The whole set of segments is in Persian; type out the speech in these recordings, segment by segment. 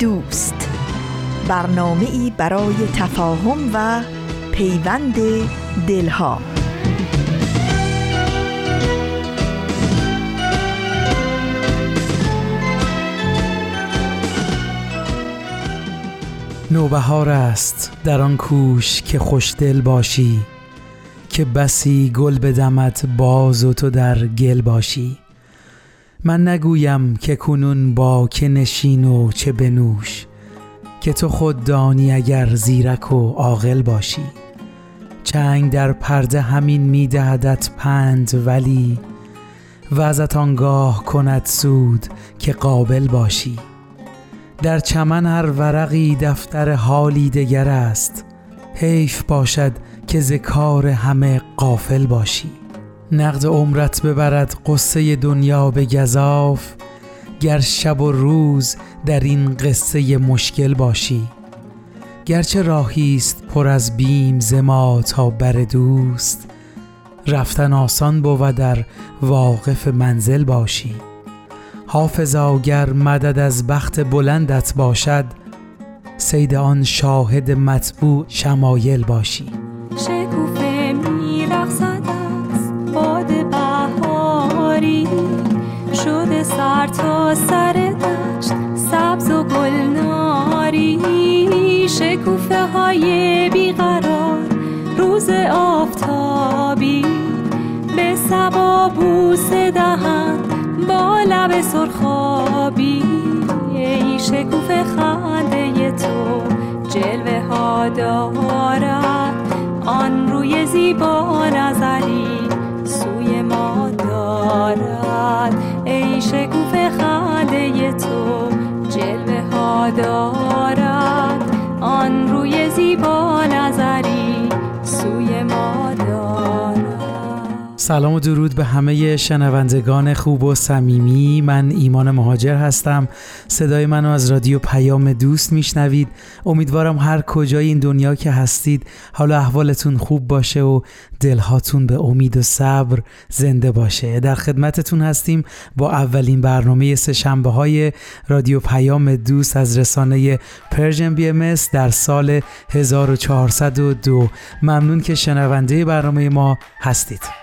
دوست. برنامه ای برای تفاهم و پیوند دلها. نوبهار است در آن کوش که خوشدل باشی که بسی گل بدمت باز و تو در گل باشی. من نگویم که کنون با که نشین و چه بنوش که تو خود دانی اگر زیرک و عاقل باشی. چنگ در پرده همین میدهدت پند ولی وزت آنگاه کند سود که قابل باشی. در چمن هر ورقی دفتر حالی دگر است حیف باشد که ز کار همه قافل باشی. نقد عمرت ببرد قصه دنیا به گذاف گر شب و روز در این قصه مشکل باشی. گرچه راهی است پر از بیم زما تا بر دوست رفتن آسان بود در واقف منزل باشی. حافظا گر مدد از بخت بلندت باشد سید آن شاهد مطبوع شمایل باشی. سر دشت سبز و گلناری شکوفه های بیقرار روز آفتابی. به سبا بوس دهن با لب سرخابی. ای شکوفه خنده تو جلوه ها دارد. آن روی زیبا نظری سوی ما دارد. ای شکوف خنده تو جلوه ها دارد. آن روی زیبا نظری سلام و درود به همه شنوندگان خوب و صمیمی. من ایمان مهاجر هستم. صدای منو از رادیو پیام دوست میشنوید. امیدوارم هر کجای این دنیا که هستید حالا احوالتون خوب باشه و دلهاتون به امید و صبر زنده باشه. در خدمتتون هستیم با اولین برنامه سه شنبه های رادیو پیام دوست از رسانه Persian BMS در سال 1402 ممنون که شنونده برنامه ما هستید.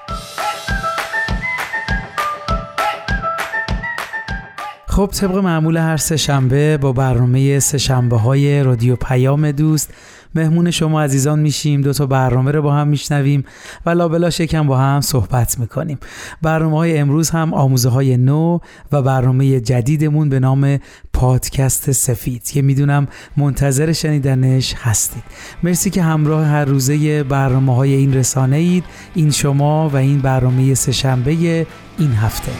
خب طبق معمول هر سه شنبه با برنامه سه شنبه های رادیو پیام دوست مهمون شما عزیزان میشیم. دو تا برنامه رو با هم میشنویم و لابلا شکم با هم صحبت می‌کنیم. برنامه های امروز هم آموزه های نو و برنامه جدیدمون به نام پادکست سفید که می‌دونم منتظر شنیدنش هستید. مرسی که همراه هر روزه برنامه های این رسانه اید این شما و این برنامه سهشنبه این هفته.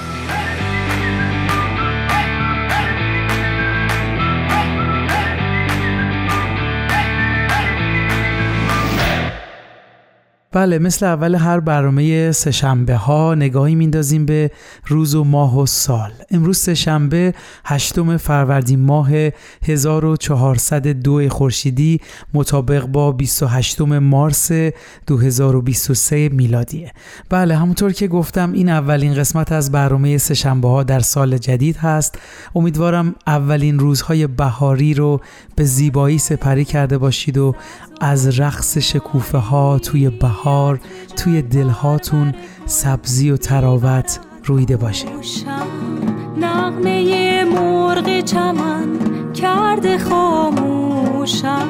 بله مثل اول هر برنامه سهشنبه ها نگاهی میندازیم به روز و ماه و سال. امروز سهشنبه هشتم فروردین ماه 1402 خورشیدی مطابق با 28 مارس 2023 میلادیه بله همونطور که گفتم این اولین قسمت از برنامه سهشنبه ها در سال جدید هست. امیدوارم اولین روزهای بهاری رو به زیبایی سپری کرده باشید و از رقص شکوفه ها توی بهار توی دلهاتون سبزی و تراوت رویده باشه. نغمه مرغ چمن کرده خاموشم.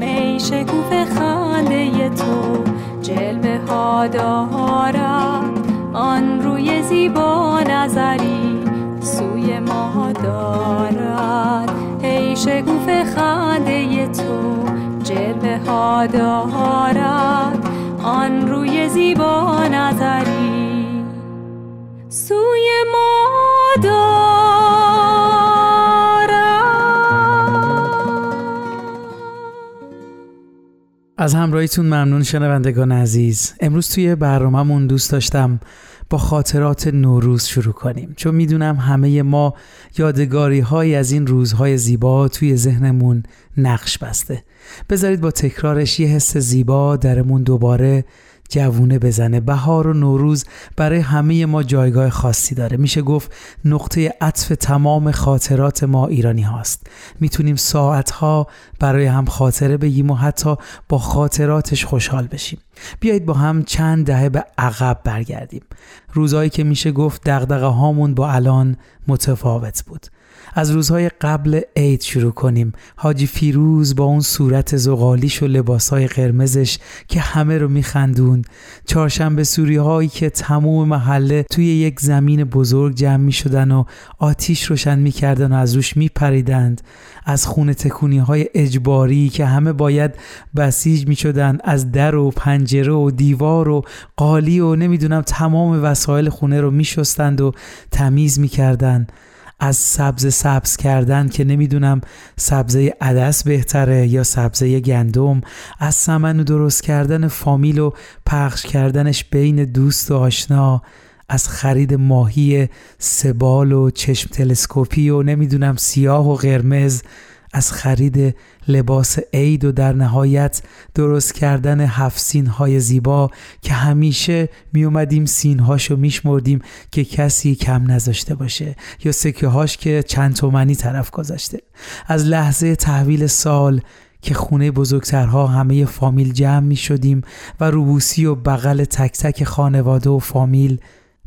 ای شکوفه خنده تو جلوه ها دارد آن روی زیبا نظری سوی ما دارد. ای شکوفه خنده تو جلوه ها دارد. آن روی زیبا نظری سوی ما از همراهیتون ممنون شنوندگان عزیز. امروز توی برنامهمون دوست داشتم با خاطرات نوروز شروع کنیم. چون می‌دونم همه ما یادگاری های از این روزهای زیبا توی ذهنمون نقش بسته. بذارید با تکرارش یه حس زیبا درمون دوباره جوونه بزنه. بهار و نوروز برای همه ما جایگاه خاصی داره. میشه گفت نقطه عطف تمام خاطرات ما ایرانی هاست. می‌تونیم ساعتها برای هم خاطره بگیم و حتی با خاطراتش خوشحال بشیم. بیایید با هم چند دهه به عقب برگردیم. روزهایی که میشه گفت دغدغه هامون با الان متفاوت بود. از روزهای قبل عید شروع کنیم. حاجی فیروز با اون صورت زغالیش و لباسهای قرمزش که همه رو میخندون چهارشنبه سوری هایی که تموم محله توی یک زمین بزرگ جمع می‌شدن و آتیش روشن می‌کردن و از روش میپریدند. از خونه تکونی های اجباری که همه باید بسیج می‌شدن از در و پنجره و دیوار و قالی و نمی‌دونم تمام وسایل خونه رو میشستند و تمیز می‌کردند از سبز سبز کردن که نمی‌دونم سبزه عدس بهتره یا سبزه گندم. از سمن و درست کردن فامیل و پخش کردنش بین دوست و آشنا. از خرید ماهی سبال و چشم تلسکوپی و نمی‌دونم سیاه و قرمز. از خرید لباس عید و در نهایت درست کردن هفت سین های زیبا که همیشه می اومدیم سین هاشو میشمردیم که کسی کم نذاشته باشه یا سکه هاش که چند تومنی طرف گذاشته. از لحظه تحویل سال که خونه بزرگترها همه فامیل جمع می شدیم و روبوسی و بغل تک تک خانواده و فامیل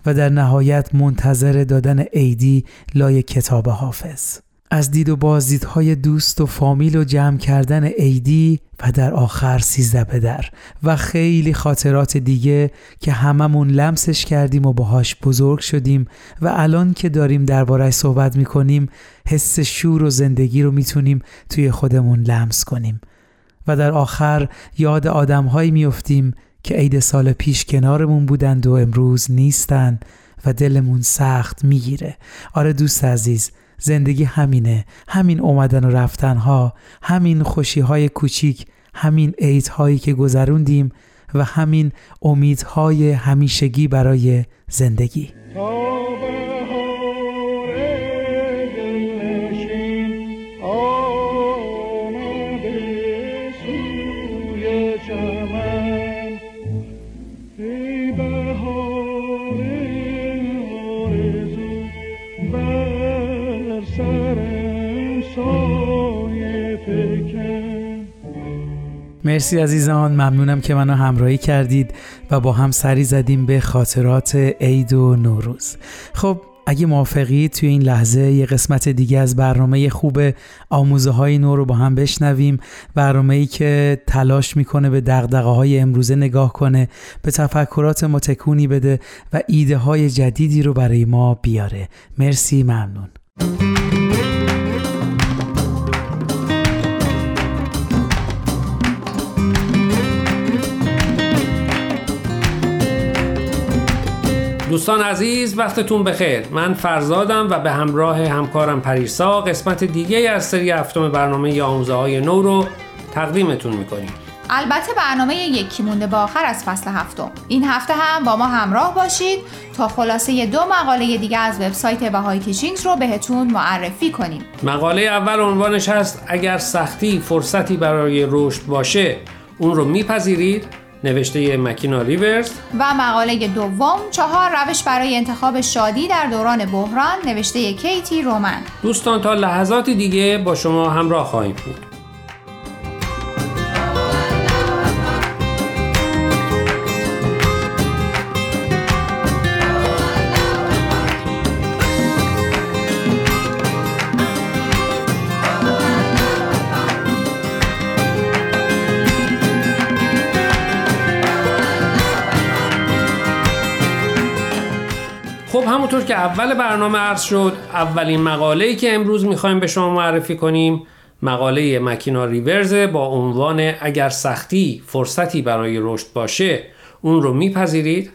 و در نهایت منتظر دادن عیدی لای کتاب حافظ. از دید و بازدیدهای دوست و فامیل و جمع کردن عیدی و در آخر سیزده پدر و خیلی خاطرات دیگه که هممون لمسش کردیم و باهاش بزرگ شدیم و الان که داریم دربارهش صحبت می‌کنیم حس شور و زندگی رو می‌تونیم توی خودمون لمس کنیم. و در آخر یاد آدمهایی میفتیم که عید سال پیش کنارمون بودند و امروز نیستن و دلمون سخت می‌گیره. آره دوست عزیز زندگی همینه. همین اومدن و رفتن ها همین خوشی های کوچیک همین عید هایی که گذروندیم و همین امیدهای همیشگی برای زندگی. مرسی عزیزان. ممنونم که منو همراهی کردید و با هم سری زدیم به خاطرات عید و نوروز. خب اگه موافقی توی این لحظه یه قسمت دیگه از برنامه خوب آموزه های نو رو با هم بشنویم. برنامه ای که تلاش می‌کنه به دقدقه های امروزه نگاه کنه به تفکرات ما تکونی بده و ایده های جدیدی رو برای ما بیاره. مرسی ممنون. دوستان عزیز وقتتون بخیر. من فرزادم و به همراه همکارم پریسا قسمت دیگه از سری هفتم برنامه آموزه های نو رو تقدیمتون می‌کنیم. البته برنامه یکی مونده با آخر از فصل هفتم. این هفته هم با ما همراه باشید تا خلاصه دو مقاله دیگه از وبسایت بهای تیچینگز رو بهتون معرفی کنیم. مقاله اول عنوانش هست اگر سختی فرصتی برای رشد باشه اون رو میپذیرید. نوشته مکینا ریورز و مقاله دوم چهار روش برای انتخاب شادی در دوران بحران نوشته کیتی رومن. دوستان تا لحظاتی دیگه با شما همراه خواهیم بود. همونطور که اول برنامه عرض شد اولین مقاله که امروز می‌خوایم به شما معرفی کنیم مقاله مکینا ریورز با عنوان اگر سختی فرصتی برای رشد باشه اون رو میپذیرید؟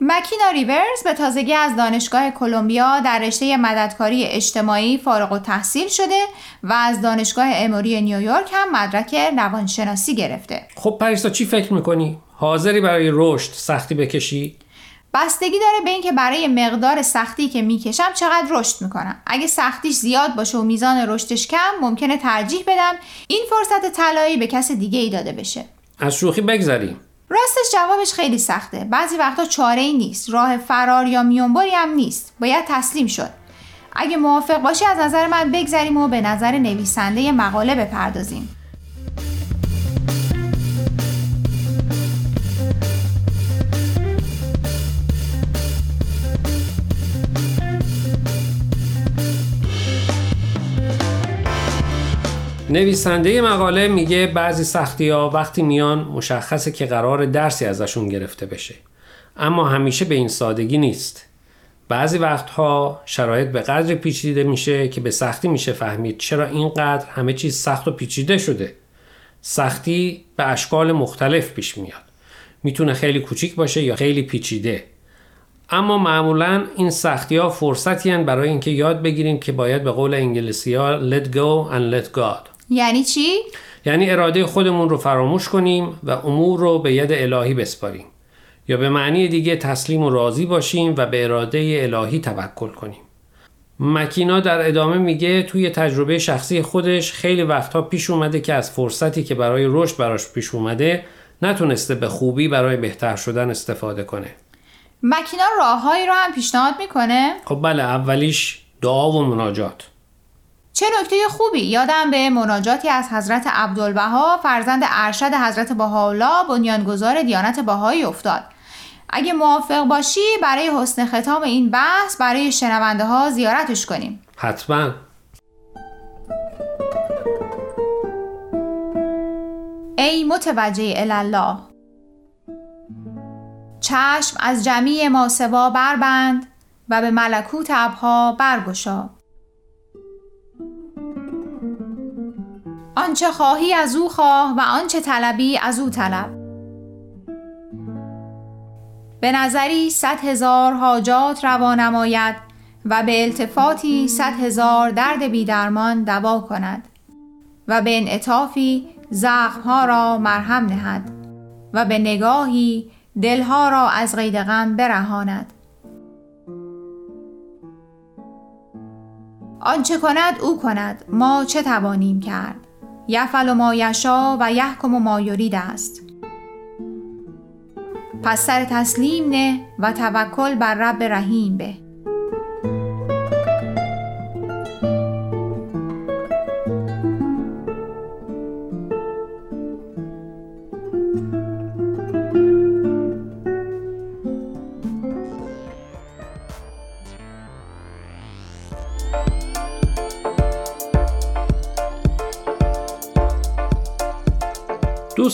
مکینا ریورز به تازگی از دانشگاه کلمبیا در رشته مددکاری اجتماعی فارغ و تحصیل شده و از دانشگاه اموری نیویورک هم مدرک روانشناسی گرفته. خب پریسا چی فکر می‌کنی؟ حاضری برای رشد سختی بکشی؟ بستگی داره به اینکه برای مقدار سختی که می‌کشم چقدر رشد می‌کنم. اگه سختیش زیاد باشه و میزان رشدش کم ممکنه ترجیح بدم این فرصت طلایی به کس دیگه ای داده بشه. از شوخی بگذریم راستش جوابش خیلی سخته. بعضی وقتا چاره ای نیست. راه فرار یا میونبری هم نیست. باید تسلیم شد. اگه موافق باشی از نظر من بگذریم و به نظر نویسنده مقاله بپردازیم. نویسنده مقاله میگه بعضی سختی ها وقتی میان مشخصه که قرار درسی ازشون گرفته بشه. اما همیشه به این سادگی نیست. بعضی وقتها شرایط به قدر پیچیده میشه که به سختی میشه فهمید چرا اینقدر همه چیز سخت و پیچیده شده. سختی به اشکال مختلف پیش میاد. می‌تونه خیلی کوچیک باشه یا خیلی پیچیده. اما معمولا این سختی ها فرصتی برای اینکه یاد بگیریم که باید به قول انگلیسی ها let go and let God. یعنی چی؟ یعنی اراده خودمون رو فراموش کنیم و امور رو به ید الهی بسپاریم یا به معنی دیگه تسلیم و راضی باشیم و به اراده الهی توکل کنیم مکینا در ادامه میگه توی تجربه شخصی خودش خیلی وقتها پیش اومده که از فرصتی که برای رشد براش پیش اومده نتونسته به خوبی برای بهتر شدن استفاده کنه مکینا راههایی رو هم پیشنهاد می‌کنه؟ خب بله اولیش دعا و مناجات چه نکته خوبی؟ یادم به مناجاتی از حضرت عبدالبها فرزند ارشد حضرت بهاءالله بنیانگذار دیانت بهایی افتاد. اگه موافق باشی برای حسن ختام این بحث برای شنونده ها زیارتش کنیم. حتما. ای متوجه الله چشم از جمعی ما سوا بربند و به ملکوت ابها برگشا. آنچه خواهی از او خواه و آنچه طلبی از او طلب. به نظری صد هزار حاجات روا نماید و به التفاتی صد هزار درد بیدرمان دوا کند و به انعطافی زخمها را مرهم نهد و به نگاهی دلها را از قید غم برهاند. آنچه کند او کند ما چه توانیم کرد؟ یفعل ما یشا و یحکم ما یرید است. پس سر تسلیم نه و توکل بر رب رحیم به.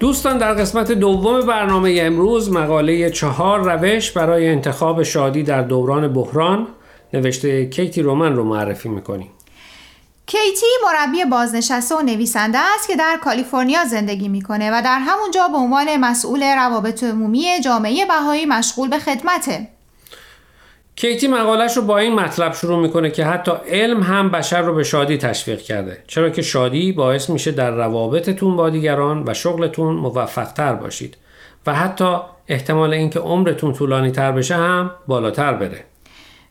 دوستان در قسمت دوم برنامه امروز مقاله چهار روش برای انتخاب شادی در دوران بحران نوشته کیتی رومن رو معرفی می‌کنیم. کیتی مربی بازنشسته و نویسنده است که در کالیفرنیا زندگی می‌کنه و در همونجا به عنوان مسئول روابط عمومی جامعه بهایی مشغول به خدمته. کیتی مقالش رو با این مطلب شروع می‌کنه که حتی علم هم بشر رو به شادی تشویق کرده چرا که شادی باعث میشه در روابطتون با دیگران و شغلتون موفقتر باشید و حتی احتمال اینکه عمرتون طولانی تر بشه هم بالاتر بره.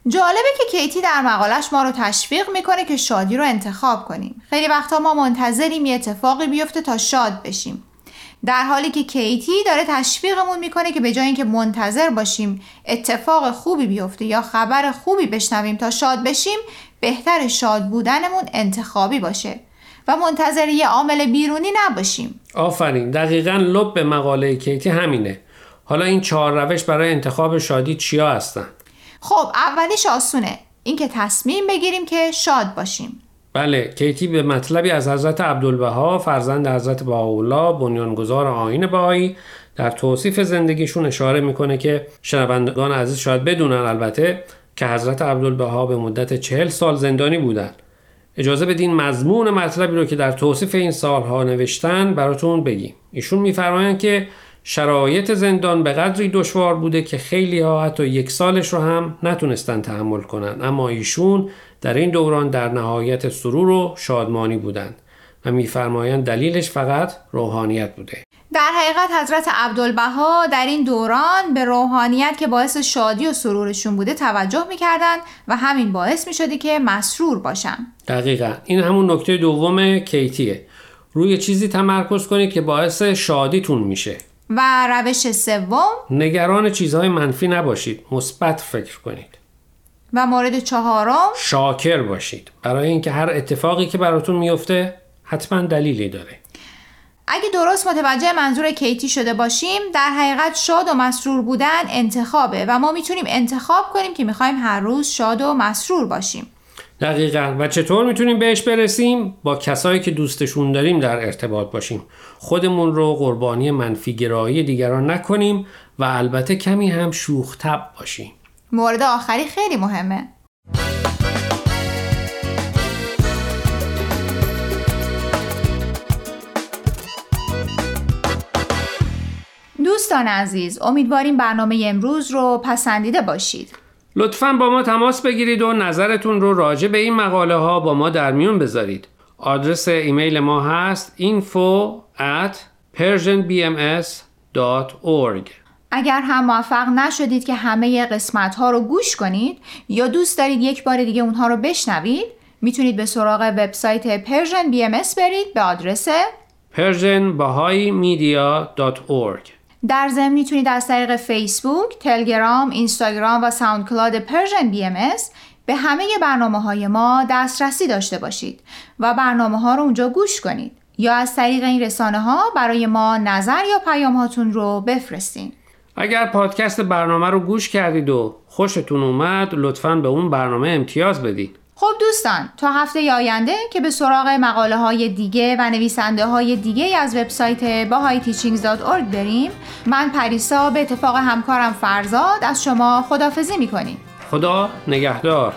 جالبه که کیتی در مقالش ما رو تشویق می‌کنه که شادی رو انتخاب کنیم. خیلی وقتا ما منتظریم یه اتفاقی بیفته تا شاد بشیم. در حالی که کیتی داره تشویقمون می‌کنه که به جای اینکه منتظر باشیم اتفاق خوبی بیفته یا خبر خوبی بشنویم تا شاد بشیم بهتر شاد بودنمون انتخابی باشه و منتظر یه عامل بیرونی نباشیم. آفرین. دقیقا لب به مقاله کیتی همینه. حالا این چهار روش برای انتخاب شادی چیا هستن؟ خب اولیش آسونه. اینکه تصمیم بگیریم که شاد باشیم. بله کیتی به مطلبی از حضرت عبدالبها فرزند حضرت بهاءالله بنیانگذار آین بهایی در توصیف زندگیشون اشاره می‌کنه که شنوندگان عزیز شاید بدونن البته که حضرت عبدالبها به مدت چهل سال زندانی بودن. اجازه بدین مضمون مطلبی رو که در توصیف این سالها نوشتن براتون بگیم. ایشون میفرمایند که شرایط زندان به قدری دشوار بوده که خیلی ها حتی یک سالش رو هم نتونستن تحمل کنن. اما ایشون در این دوران در نهایت سرور و شادمانی بودند و میفرمایند دلیلش فقط روحانیت بوده. در حقیقت حضرت عبدالبها در این دوران به روحانیت که باعث شادی و سرورشون بوده توجه می‌کردند و همین باعث می‌شده که مسرور باشن. دقیقا. این همون نکته دوم کیتیه. روی چیزی تمرکز کنید که باعث شادیتون میشه. و روش سوم نگران چیزهای منفی نباشید. مثبت فکر کنید. و مورد چهارم شاکر باشید. برای اینکه هر اتفاقی که براتون میفته حتما دلیلی داره. اگه درست متوجه منظور کیتی شده باشیم در حقیقت شاد و مسرور بودن انتخابه و ما می‌تونیم انتخاب کنیم که می‌خوایم هر روز شاد و مسرور باشیم. دقیقا. و چطور می‌تونیم بهش برسیم؟ با کسایی که دوستشون داریم در ارتباط باشیم. خودمون رو قربانی منفی گرایی دیگران نکنیم و البته کمی هم شوخ تب باشیم. مورد آخری خیلی مهمه. دوستان عزیز امیدواریم برنامه امروز رو پسندیده باشید. لطفا با ما تماس بگیرید و نظرتون رو راجع به این مقاله ها با ما در میون بذارید. آدرس ایمیل ما هست info at persianbms.org اگر هم موفق نشدید که همه قسمت ها رو گوش کنید یا دوست دارید یک بار دیگه اونها رو بشنوید می‌تونید به سراغ وبسایت Persian BMS برید به آدرس persianbahaimedia.org در ضمن می‌تونید از طریق فیسبوک، تلگرام، اینستاگرام و SoundCloud Persian BMS به همه برنامه های ما دسترسی داشته باشید و برنامه ها رو اونجا گوش کنید یا از طریق این رسانه ها برای ما نظر یا پیام هاتون رو بفرستین. اگر پادکست برنامه رو گوش کردید و خوشتون اومد لطفا به اون برنامه امتیاز بدید. خب دوستان تا هفته آینده که به سراغ مقاله های دیگه و نویسنده های دیگه از وبسایت bahaiteachings.org بریم من پریسا به اتفاق همکارم فرزاد از شما خدافزی می‌کنیم خدا نگهدار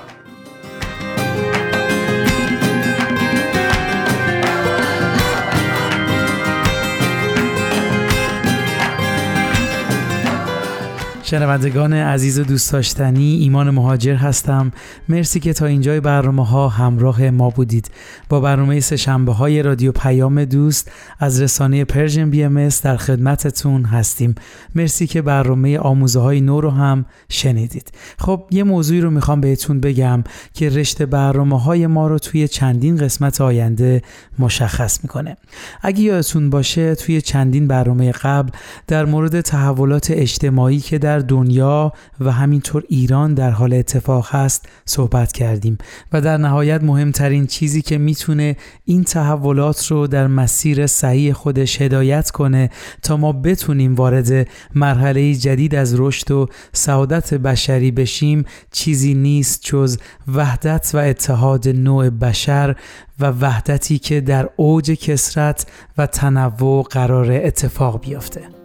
شنوندگان عزیز و دوست داشتنی ایمان مهاجر هستم. مرسی که تا اینجای برنامه ها همراه ما بودید. با برنامه سه های رادیو پیام دوست از رسانه Persian BMS در خدمتتون هستیم. مرسی که برنامه آموزه های نو رو هم شنیدید. خب یه موضوعی رو می‌خوام بهتون بگم که رشته برنامه های ما رو توی چندین قسمت آینده مشخص می‌کنه. اگه یادتون باشه توی چندین برنامه قبل در مورد تحولات اجتماعی که در دنیا و همینطور ایران در حال اتفاق هست صحبت کردیم و در نهایت مهمترین چیزی که می‌تونه این تحولات رو در مسیر صحیح خودش هدایت کنه تا ما بتونیم وارد مرحله جدید از رشد و سعادت بشری بشیم چیزی نیست جز وحدت و اتحاد نوع بشر و وحدتی که در اوج کسرت و تنوع قرار اتفاق بیفته.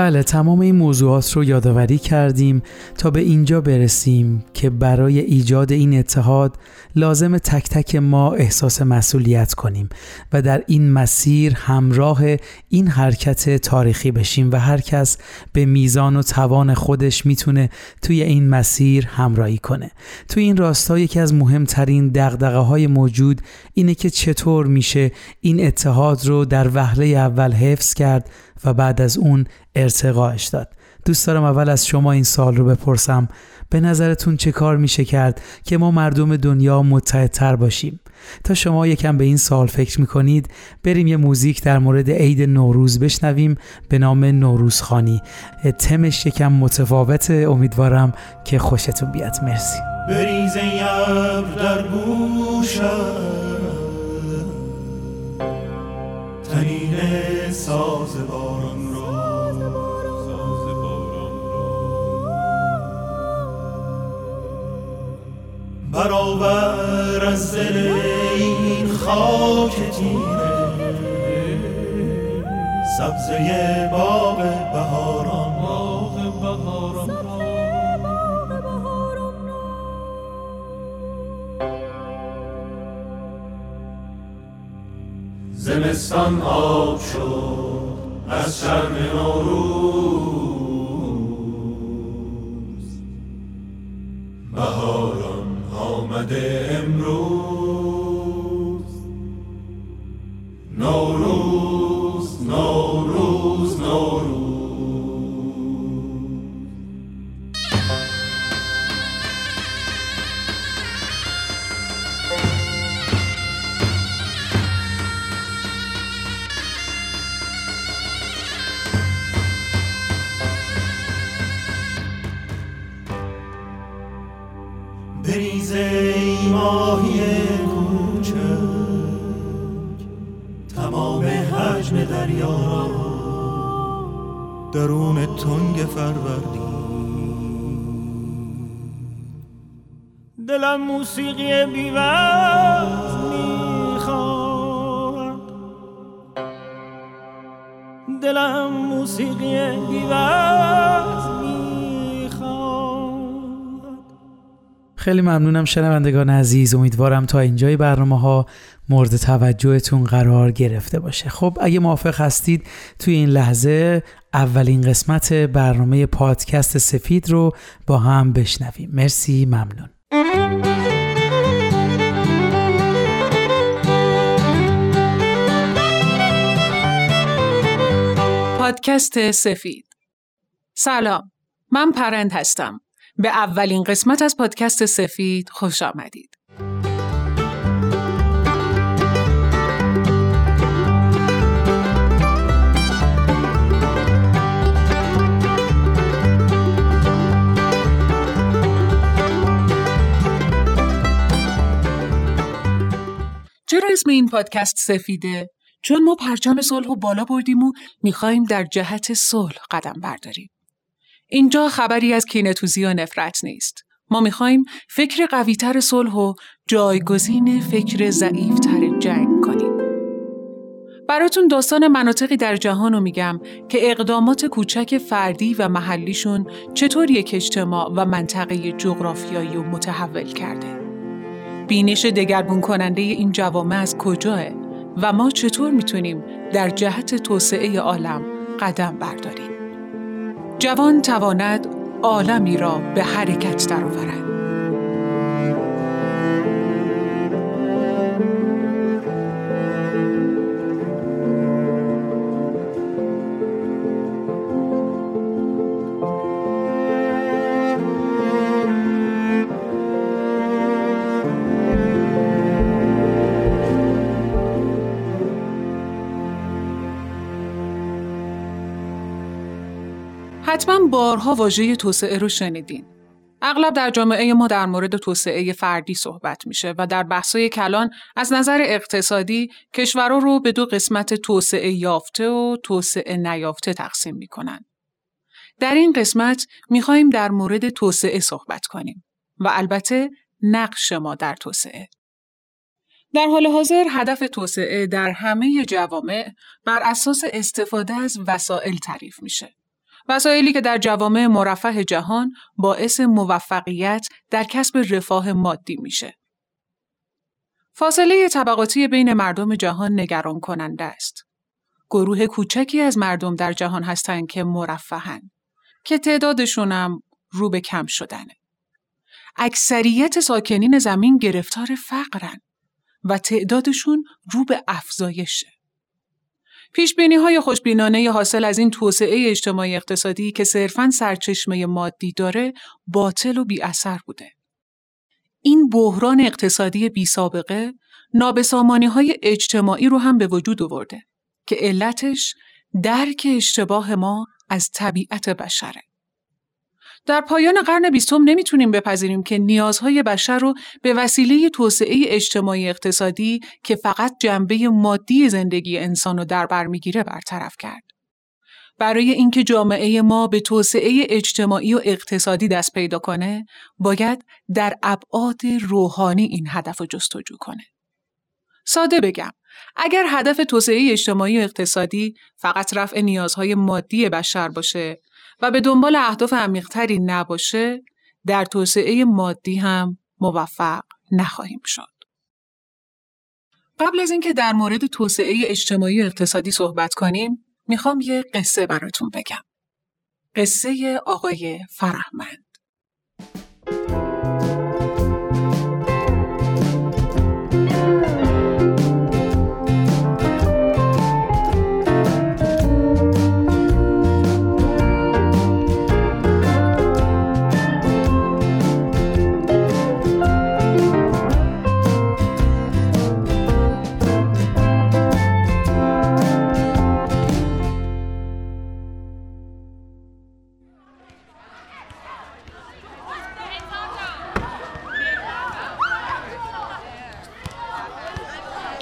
بله تمام این موضوعات رو یادآوری کردیم تا به اینجا برسیم که برای ایجاد این اتحاد لازم تک تک ما احساس مسئولیت کنیم و در این مسیر همراه این حرکت تاریخی بشیم و هر کس به میزان و توان خودش می‌تونه توی این مسیر همراهی کنه. توی این راستا یکی از مهمترین دقدقه های موجود اینه که چطور میشه این اتحاد رو در وهله اول حفظ کرد و بعد از اون ارتقاش داد. دوست دارم اول از شما این سال رو بپرسم. به نظرتون چه کار میشه کرد که ما مردم دنیا متحدتر باشیم؟ تا شما یکم به این سال فکر می‌کنید بریم یه موزیک در مورد عید نوروز بشنویم به نام نوروزخانی. تمش یکم متفاوت امیدوارم که خوشتون بیاد. مرسی. بریز در تنین ساز برابر از دل این خاک تیره. سبزه باغ بهاران باغ بهاران زمستان آب شد از شرم نوروز. بهاران آمده امروز. نوروز. درون تنگ فروردی دلم موسیقی بیوز می‌خواد. دلم موسیقی بیوز خیلی ممنونم شنوندگان عزیز. امیدوارم تا اینجای برنامه ها مورد توجهتون قرار گرفته باشه. خب اگه موافق هستید توی این لحظه اولین قسمت برنامه پادکست سفید رو با هم بشنویم. مرسی ممنون. پادکست سفید. سلام من پرند هستم. به اولین قسمت از پادکست سفید خوش آمدید. چرا اسم این پادکست سفیده؟ چون ما پرچم صلح و بالا بردیم و می‌خوایم در جهت صلح قدم برداریم. اینجا خبری از کینتوزی و نفرت نیست. ما می‌خوایم فکر قویتر صلح و جایگزین فکر ضعیفتر جنگ کنیم. براتون داستان مناطقی در جهان رو میگم که اقدامات کوچک فردی و محلیشون چطور یک اجتماع و منطقه جغرافیایی رو متحول کرده. بینش دگرگون کننده این جوامع از کجاه و ما چطور می‌تونیم در جهت توسعه عالم قدم برداریم. جوان تواند عالمی را به حرکت درآورد. حتما بارها واژه توسعه رو شنیدین. اغلب در جامعه ما در مورد توسعه فردی صحبت میشه و در بحثای کلان از نظر اقتصادی کشورها رو به دو قسمت توسعه یافته و توسعه نیافته تقسیم می‌کنن. در این قسمت می‌خوایم در مورد توسعه صحبت کنیم و البته نقش ما در توسعه. در حال حاضر هدف توسعه در همه جوامع بر اساس استفاده از وسایل تعریف میشه. وسایلی که در جوامع مرفه جهان باعث موفقیت در کسب رفاه مادی میشه. فاصله طبقاتی بین مردم جهان نگران کننده است. گروه کوچکی از مردم در جهان هستند که مرفهن که تعدادشون هم رو به کم شدنه. اکثریت ساکنین زمین گرفتار فقرن و تعدادشون رو به افزایشه. پیش بینی های خوشبینانه حاصل از این توسعه اجتماعی اقتصادی که صرفاً سرچشمه مادی داره باطل و بی اثر بوده. این بحران اقتصادی بی سابقه نابسامانی های اجتماعی رو هم به وجود آورده که علتش درک اشتباه ما از طبیعت بشره. در پایان قرن بیستم نمی‌تونیم بپذیریم که نیازهای بشر رو به وسیله توسعه اجتماعی اقتصادی که فقط جنبه مادی زندگی انسان رو در بر می‌گیره برطرف کرد. برای اینکه جامعه ما به توسعه اجتماعی و اقتصادی دست پیدا کنه، باید در ابعاد روحانی این هدف رو جستجو کنه. ساده بگم، اگر هدف توسعه اجتماعی و اقتصادی فقط رفع نیازهای مادی بشر باشه و به دنبال اهداف عمیقتری نباشه در توسعه مادی هم موفق نخواهیم شد. قبل از اینکه در مورد توسعه اجتماعی و اقتصادی صحبت کنیم می‌خوام یه قصه براتون بگم. قصه آقای فرهمند.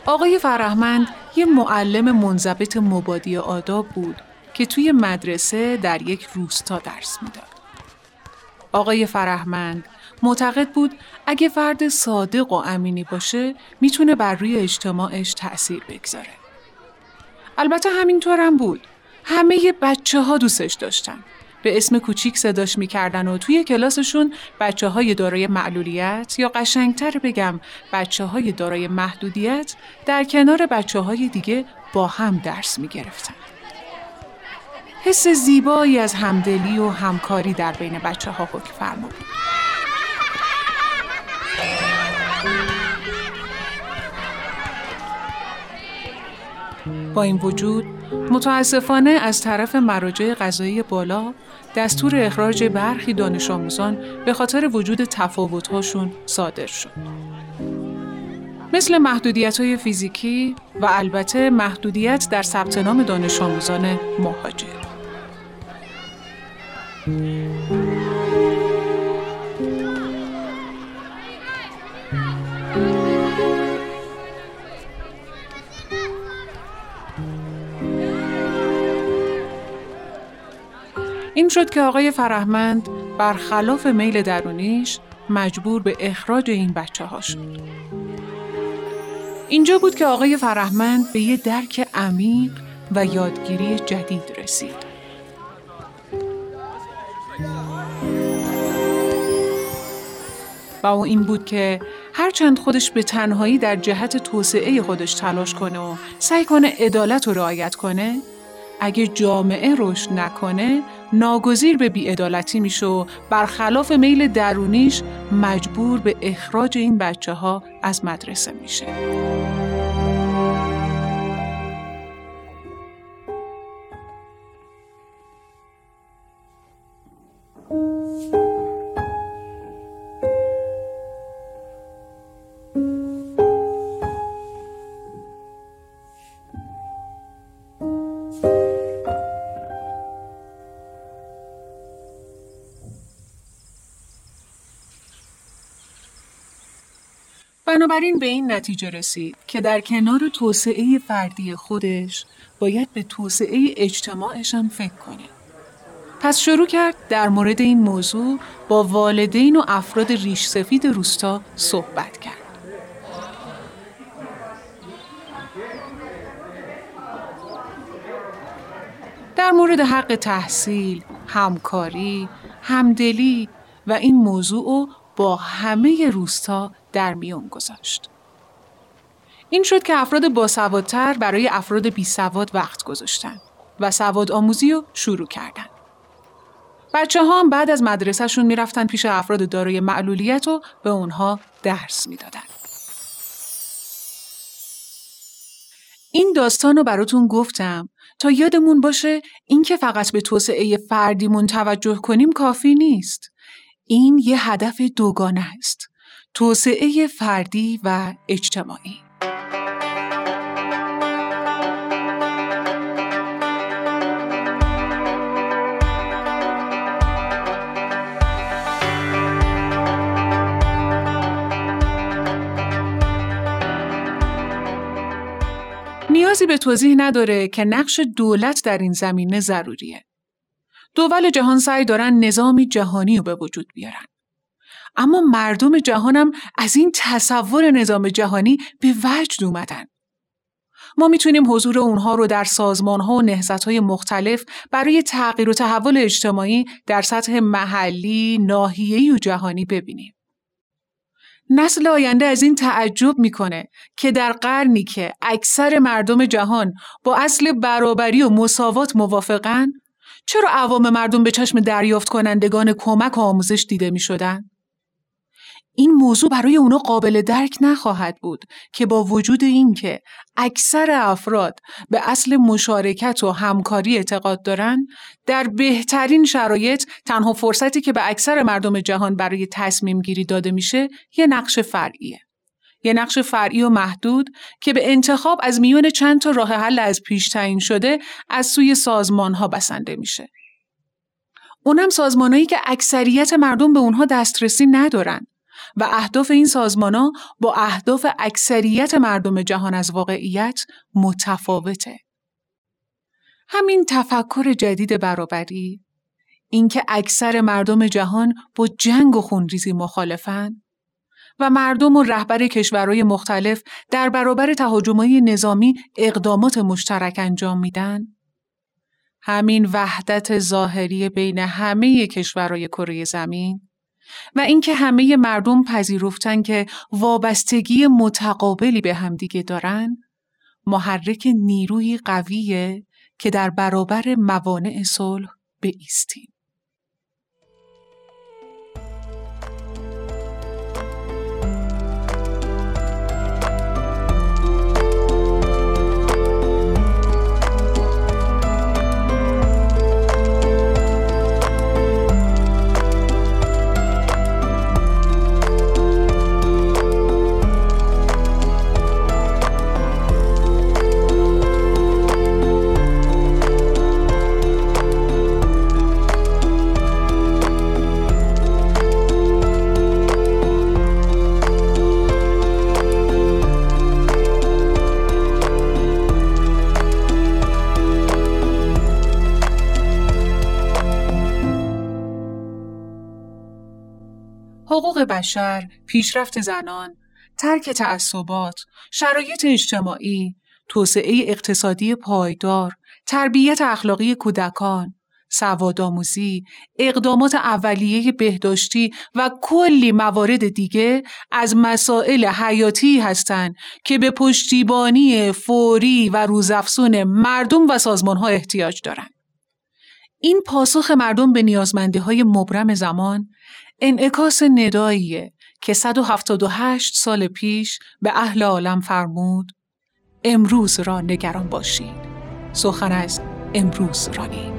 آقای فرهمند یه معلم منضبط مبادی آداب بود که توی مدرسه در یک روستا درس می‌داد. آقای فرهمند معتقد بود اگه فرد صادق و امینی باشه می‌تونه بر روی اجتماعش تأثیر بگذاره. البته همینطورم بود. همه بچه ها دوستش داشتن. به اسم کوچیک صداش می‌کردن و توی کلاسشون بچه های دارای معلولیت یا قشنگتر بگم بچه های دارای محدودیت در کنار بچه های دیگه با هم درس می‌گرفتن. حس زیبایی از همدلی و همکاری در بین بچه ها حکم فرما بود. با این وجود متاسفانه از طرف مراجع قضایی بالا دستور اخراج برخی دانش آموزان به خاطر وجود تفاوت‌هاشون صادر شد. مثل محدودیت های فیزیکی و البته محدودیت در ثبت نام دانش آموزان مهاجر. این شد که آقای فرهمند برخلاف میل درونیش مجبور به اخراج این بچه ها شد. اینجا بود که آقای فرهمند به یه درک عمیق و یادگیری جدید رسید. و او این بود که هرچند خودش به تنهایی در جهت توسعه خودش تلاش کنه و سعی کنه عدالت رو رعایت کنه اگه جامعه رشد نکنه ناگزیر به بیعدالتی میشه و برخلاف میل درونیش مجبور به اخراج این بچه ها از مدرسه میشه. بنابراین به این نتیجه رسید که در کنار توسعه فردی خودش باید به توسعه اجتماعش هم فکر کنه. پس شروع کرد در مورد این موضوع با والدین و افراد ریش سفید روستا صحبت کرد. در مورد حق تحصیل، همکاری، همدلی و این موضوع با همه روستا در میون گذاشت. این شد که افراد باسوادتر برای افراد بی سواد وقت گذاشتن و سواد آموزی رو شروع کردن. بچه ها هم بعد از مدرسهشون می‌رفتن پیش افراد دارای معلولیت و به اونها درس می‌دادن. این داستان رو براتون گفتم تا یادمون باشه اینکه فقط به توسعه فردیمون توجه کنیم کافی نیست. این یه هدف دوگانه است. توسعه فردی و اجتماعی. نیازی به توضیح نداره که نقش دولت در این زمینه ضروریه. دول جهان سعی دارن نظامی جهانی رو به وجود بیارن. اما مردم جهانم از این تصور نظام جهانی به وجد اومدن. ما می‌تونیم حضور اونها رو در سازمان ها و نهزت های مختلف برای تغییر و تحول اجتماعی در سطح محلی، ناحیه‌ای و جهانی ببینیم. نسل آینده از این تعجب می‌کنه که در قرنی که اکثر مردم جهان با اصل برابری و مساوات موافقن چرا عوام مردم به چشم دریافت کنندگان کمک و آموزش دیده می شدن؟ این موضوع برای اونا قابل درک نخواهد بود که با وجود اینکه اکثر افراد به اصل مشارکت و همکاری اعتقاد دارند در بهترین شرایط تنها فرصتی که به اکثر مردم جهان برای تصمیم گیری داده میشه یه نقش فرعیه. یه نقش فرعی و محدود که به انتخاب از میون چند تا راه حل از پیش تعیین شده از سوی سازمان ها بسنده میشه. اونم سازمانهایی که اکثریت مردم به اونها دسترسی ندارن. و اهداف این سازمان ها با اهداف اکثریت مردم جهان از واقعیت متفاوته. همین تفکر جدید برابری اینکه اکثر مردم جهان با جنگ و خونریزی مخالفن و مردم و رهبر کشورهای مختلف در برابر تهاجمهای نظامی اقدامات مشترک انجام میدن همین وحدت ظاهری بین همه کشورهای کره زمین و اینکه همه مردم پذیرفتن که وابستگی متقابلی به همدیگه دارن محرک نیروی قویه که در برابر موانع صلح ایستیم. بشر، پیشرفت زنان، ترک تعصبات، شرایط اجتماعی، توسعه اقتصادی پایدار، تربیت اخلاقی کودکان، سوادآموزی، اقدامات اولیه بهداشتی و کلی موارد دیگه از مسائل حیاتی هستند که به پشتیبانی فوری و روزافزون مردم و سازمانها احتیاج دارند. این پاسخ مردم به نیازمندی های مبرم زمان انعکاس نداییه که 178 سال پیش به اهل عالم فرمود امروز را نگران باشید. سخن از امروز رانید.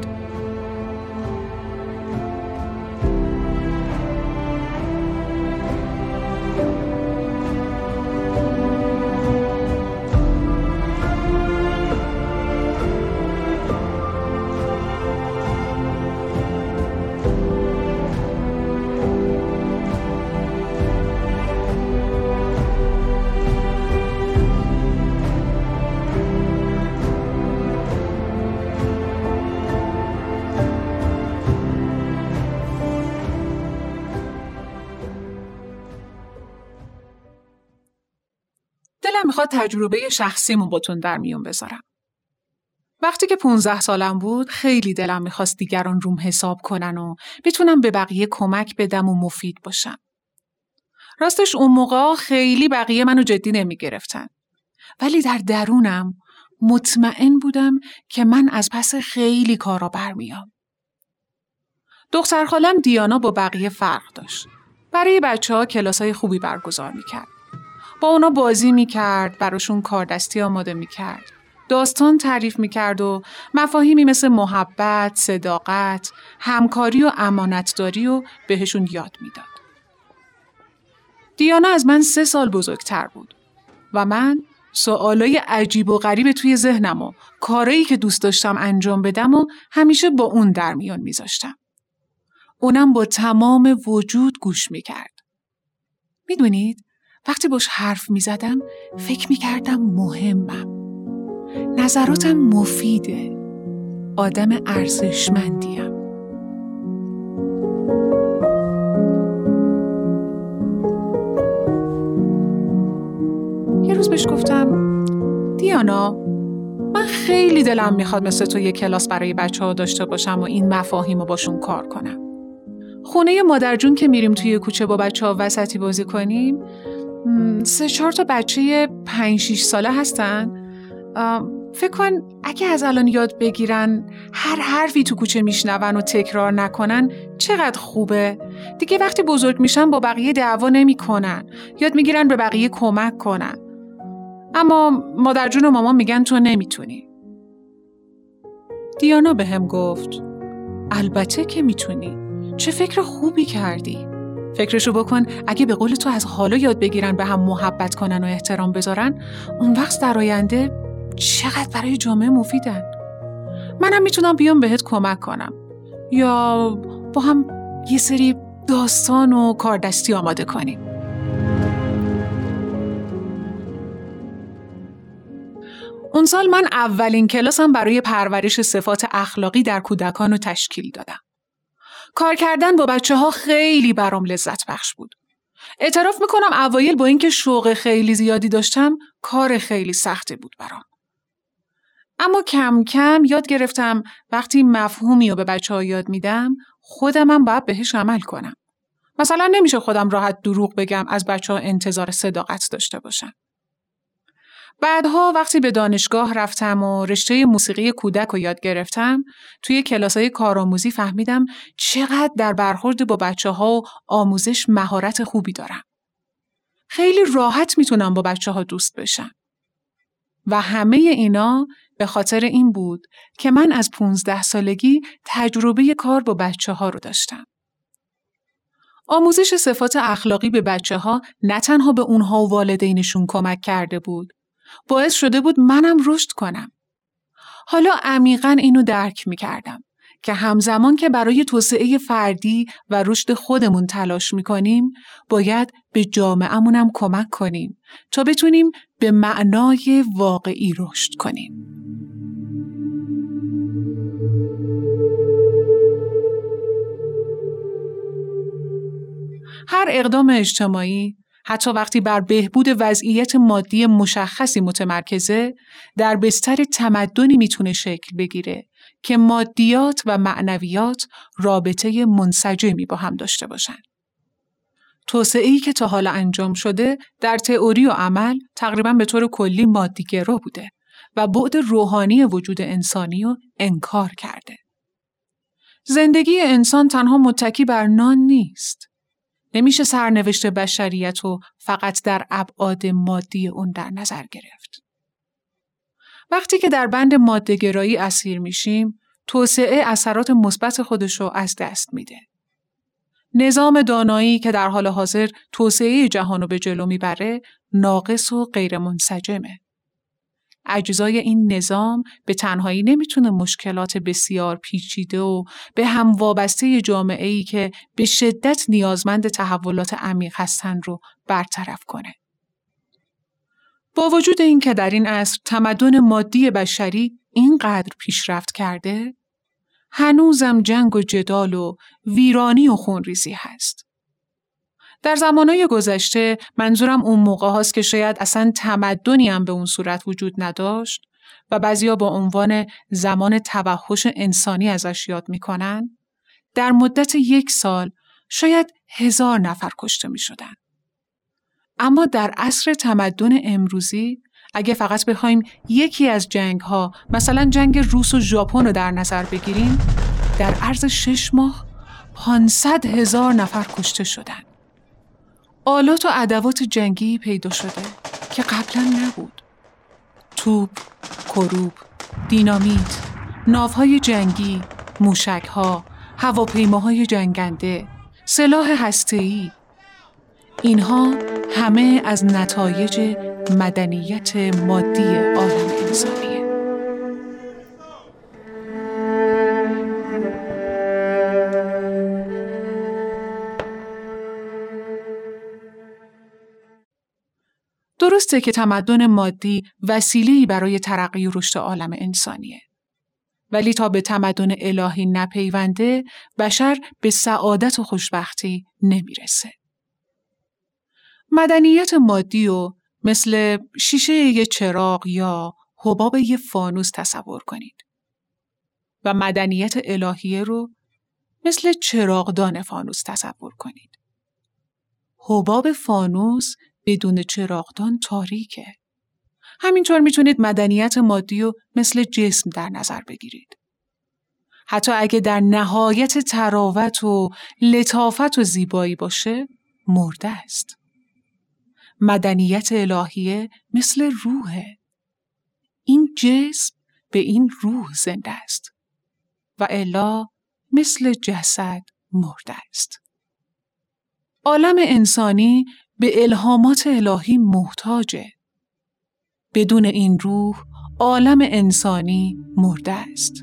می‌خواد تجربه شخصیمو باتون در میون بذارم. وقتی که 15 سالم بود خیلی دلم می‌خواست دیگران روم حساب کنن و بتونم به بقیه کمک بدم و مفید باشم. راستش اون موقع خیلی بقیه منو جدی نمی‌گرفتن. ولی در درونم مطمئن بودم که من از پس خیلی کارا برمیام. دختر خالم دیانا با بقیه فرق داشت. برای بچه ها کلاس خوبی برگزار می‌کرد. با اونا بازی می‌کرد براشون کاردستی آماده می‌کرد داستان تعریف می‌کرد و مفاهیمی مثل محبت، صداقت، همکاری و امانتداری و بهشون یاد می‌داد. دیانا از من سه سال بزرگتر بود و من سوالای عجیب و غریب توی ذهنم و کارایی که دوست داشتم انجام بدم و همیشه با اون در میان میذاشتم. اونم با تمام وجود گوش می‌کرد. می‌دونید وقتی باش حرف می‌زدم فکر می‌کردم مهمم. نظراتم مفیده. آدم ارزشمندیم. یه روز بهش گفتم دیانا من خیلی دلم می‌خواد مثل تو یه کلاس برای بچه ها داشته باشم و این مفاهیم رو باشون کار کنم. خونه مادرجون که میریم توی کوچه با بچه ها وسطی بازی کنیم سه چهار تا بچه پنج شیش ساله هستن. فکر کن اگه از الان یاد بگیرن هر حرفی تو کوچه میشنون و تکرار نکنن چقدر خوبه؟ دیگه وقتی بزرگ میشن با بقیه دعوا نمی‌کنن. یاد می‌گیرن به بقیه کمک کنن. اما مادرجون و مامان میگن تو نمی‌تونی. دیانا به هم گفت البته که می‌تونی. چه فکر خوبی کردی. فکرشو بکن. اگه به قول تو از حالا یاد بگیرن به هم محبت کنن و احترام بذارن اون وقت در آینده چقدر برای جامعه مفیدن. منم می‌تونم بیام بهت کمک کنم. یا با هم یه سری داستان و کاردستی آماده کنیم. اون سال من اولین کلاسم برای پرورش صفات اخلاقی در کودکان رو تشکیل دادم. کار کردن با بچه ها خیلی برام لذت بخش بود. اعتراف می‌کنم اوایل با اینکه شوق خیلی زیادی داشتم کار خیلی سختی بود برام. اما کم کم یاد گرفتم وقتی مفهومی رو به بچه ها یاد میدم خودمم باید بهش عمل کنم. مثلا نمیشه خودم راحت دروغ بگم از بچه ها انتظار صداقت داشته باشم. بعدها وقتی به دانشگاه رفتم و رشته موسیقی کودک رو یاد گرفتم توی کلاسای کارآموزی فهمیدم چقدر در برخورد با بچه ها و آموزش مهارت خوبی دارم. خیلی راحت می‌تونم با بچه ها دوست بشم. و همه اینا به خاطر این بود که من از 15 سالگی تجربه کار با بچه ها رو داشتم. آموزش صفات اخلاقی به بچه ها نه تنها به اونها و والدینشون کمک کرده بود باعث شده بود منم رشد کنم. حالا عمیقا اینو درک می کردم که همزمان که برای توسعه فردی و رشد خودمون تلاش می کنیم باید به جامعهمونم کمک کنیم تا بتونیم به معنای واقعی رشد کنیم. هر اقدام اجتماعی حتی وقتی بر بهبود وضعیت مادی مشخصی متمرکزه در بستر تمدنی می‌تونه شکل بگیره که مادیات و معنویات رابطه منسجمی با هم داشته باشن. توسعه‌ای که تا حالا انجام شده در تئوری و عمل تقریبا به طور کلی مادیگرا بوده و بعد روحانی وجود انسانی رو انکار کرده. زندگی انسان تنها متکی بر نان نیست. نمیشه سرنوشت بشریت رو فقط در ابعاد مادی اون در نظر گرفت. وقتی که در بند مادهگرایی اسیر میشیم، توسعه اثرات مثبت خودش رو از دست میده. نظام دانایی که در حال حاضر توسعه جهان رو به جلو می‌بره، ناقص و غیر منسجمه. اجزای این نظام به تنهایی نمی‌تونه مشکلات بسیار پیچیده و به هم وابسته جامعه ای که به شدت نیازمند تحولات عمیق هستند رو برطرف کنه. با وجود اینکه در این عصر تمدن مادی بشری اینقدر پیشرفت کرده، هنوزم جنگ و جدال و ویرانی و خونریزی هست. در زمانهای گذشته منظورم اون موقع هاست که شاید اصلا تمدنی هم به اون صورت وجود نداشت و بعضیا با عنوان زمان توحش انسانی ازش یاد می‌کنن در مدت یک سال شاید هزار نفر کشته می شدن. اما در عصر تمدن امروزی اگه فقط بخوایم یکی از جنگ ها مثلا جنگ روس و ژاپن رو در نظر بگیریم در عرض شش ماه 500 هزار نفر کشته شدن. آلات و ادوات جنگی پیدا شده که قبلا نبود. توپ، غروب، دینامیت، ناوهای جنگی، موشکها، هواپیماهای جنگنده، سلاح هسته‌ای اینها همه از نتایج مدنیت مادی عالم انسانیه. درسته که تمدن مادی وسیله‌ای برای ترقی و رشد عالم انسانیه. ولی تا به تمدن الهی نپیونده بشر به سعادت و خوشبختی نمی‌رسه. مدنیت مادی و مثل شیشه یه چراغ یا حباب یه فانوس تصور کنید. و مدنیت الهیه رو مثل چراغدان فانوس تصور کنید. حباب فانوس بدون چراغدان تاریکه. همینطور می‌تونید مدنیت مادی و مثل جسم در نظر بگیرید. حتی اگه در نهایت تراوت و لطافت و زیبایی باشه مرده است. مدنیت الهیه مثل روحه. این جسم به این روح زنده است و الا مثل جسد مرده است. عالم انسانی به الهامات الهی محتاجه. بدون این روح عالم انسانی مرده است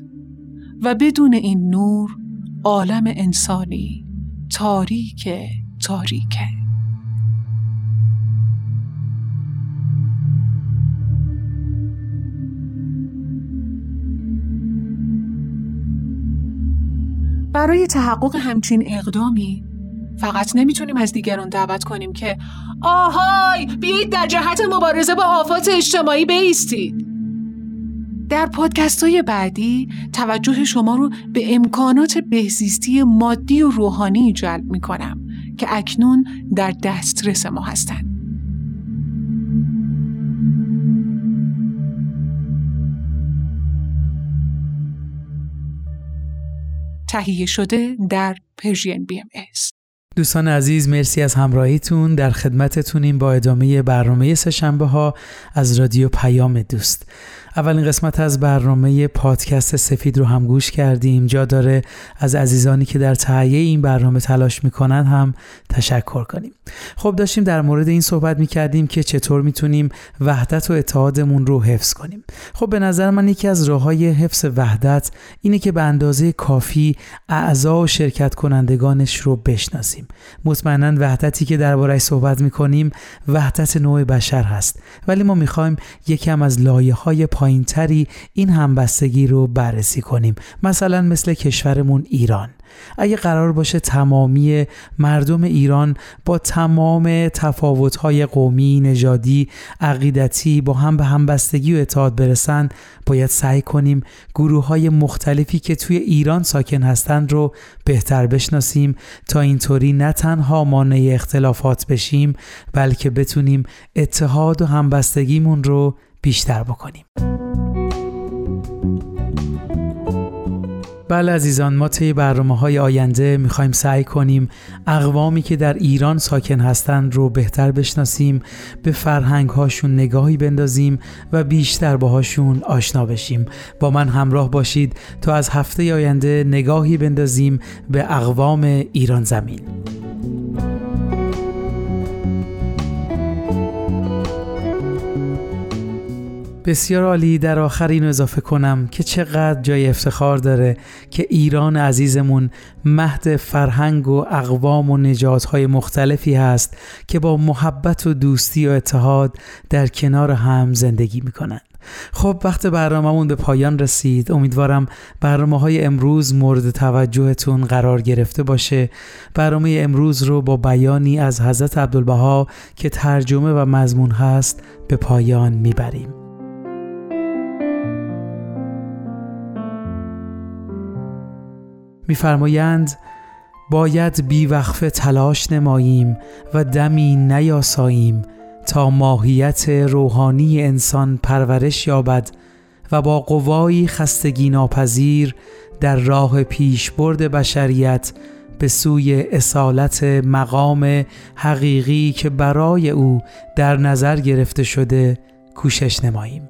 و بدون این نور عالم انسانی تاریک تاریکه. برای تحقق همچین اقدامی فقط نمی‌تونیم از دیگران دعوت کنیم که آهای بیایید در جهت مبارزه با آفات اجتماعی بیستید در پادکست های بعدی توجه شما رو به امکانات بهزیستی مادی و روحانی جلب می کنم که اکنون در دسترس ما هستند. تهیه شده در پرژین بی ام. دوستان عزیز مرسی از همراهیتون. در خدمتتونیم با ادامه برنامه سهشنبه ها از رادیو پیام دوست. اولین قسمت از برنامه پادکست سفید رو هم گوش کردیم. جا داره از عزیزانی که در تهیه این برنامه تلاش می‌کنن هم تشکر کنیم. خب داشتیم در مورد این صحبت می‌کردیم که چطور می‌تونیم وحدت و اتحادمون رو حفظ کنیم. خب به نظر من یکی از راه های حفظ وحدت اینه که به اندازه کافی اعضا و شرکت کنندگانش رو بشناسیم. مطمئنا وحدتی که دربارهش صحبت می‌کنیم وحدت نوع بشر هست. ولی ما می‌خوایم یکم از لایه های پایینتری این همبستگی رو بررسی کنیم. مثلا مثل کشورمون ایران. اگه قرار باشه تمامی مردم ایران با تمام تفاوت‌های قومی، نژادی، عقیدتی با هم به همبستگی و اتحاد برسن باید سعی کنیم گروه های مختلفی که توی ایران ساکن هستند رو بهتر بشناسیم. تا اینطوری نه تنها مانع اختلافات بشیم بلکه بتونیم اتحاد و همبستگیمون رو بیشتر بکنیم. بله عزیزان ما طی برنامه های آینده می‌خوایم سعی کنیم اقوامی که در ایران ساکن هستند رو بهتر بشناسیم به فرهنگ هاشون نگاهی بندازیم و بیشتر باهاشون آشنا بشیم با من همراه باشید تا از هفته آینده نگاهی بندازیم به اقوام ایران زمین بسیار عالی در آخر اینو اضافه کنم که چقدر جای افتخار داره که ایران عزیزمون مهد فرهنگ و اقوام و نجاتهای مختلفی هست که با محبت و دوستی و اتحاد در کنار هم زندگی می‌کنن خب وقت برنامهمون به پایان رسید. امیدوارم برنامه های امروز مورد توجهتون قرار گرفته باشه. برنامه امروز رو با بیانی از حضرت عبدالبها که ترجمه و مضمون هست به پایان می‌بریم. میفرمایند باید بیوقفه تلاش نماییم و دمی نیاساییم تا ماهیت روحانی انسان پرورش یابد و با قوایی خستگی ناپذیر در راه پیشبرد بشریت به سوی اصالت مقام حقیقی که برای او در نظر گرفته شده کوشش نماییم.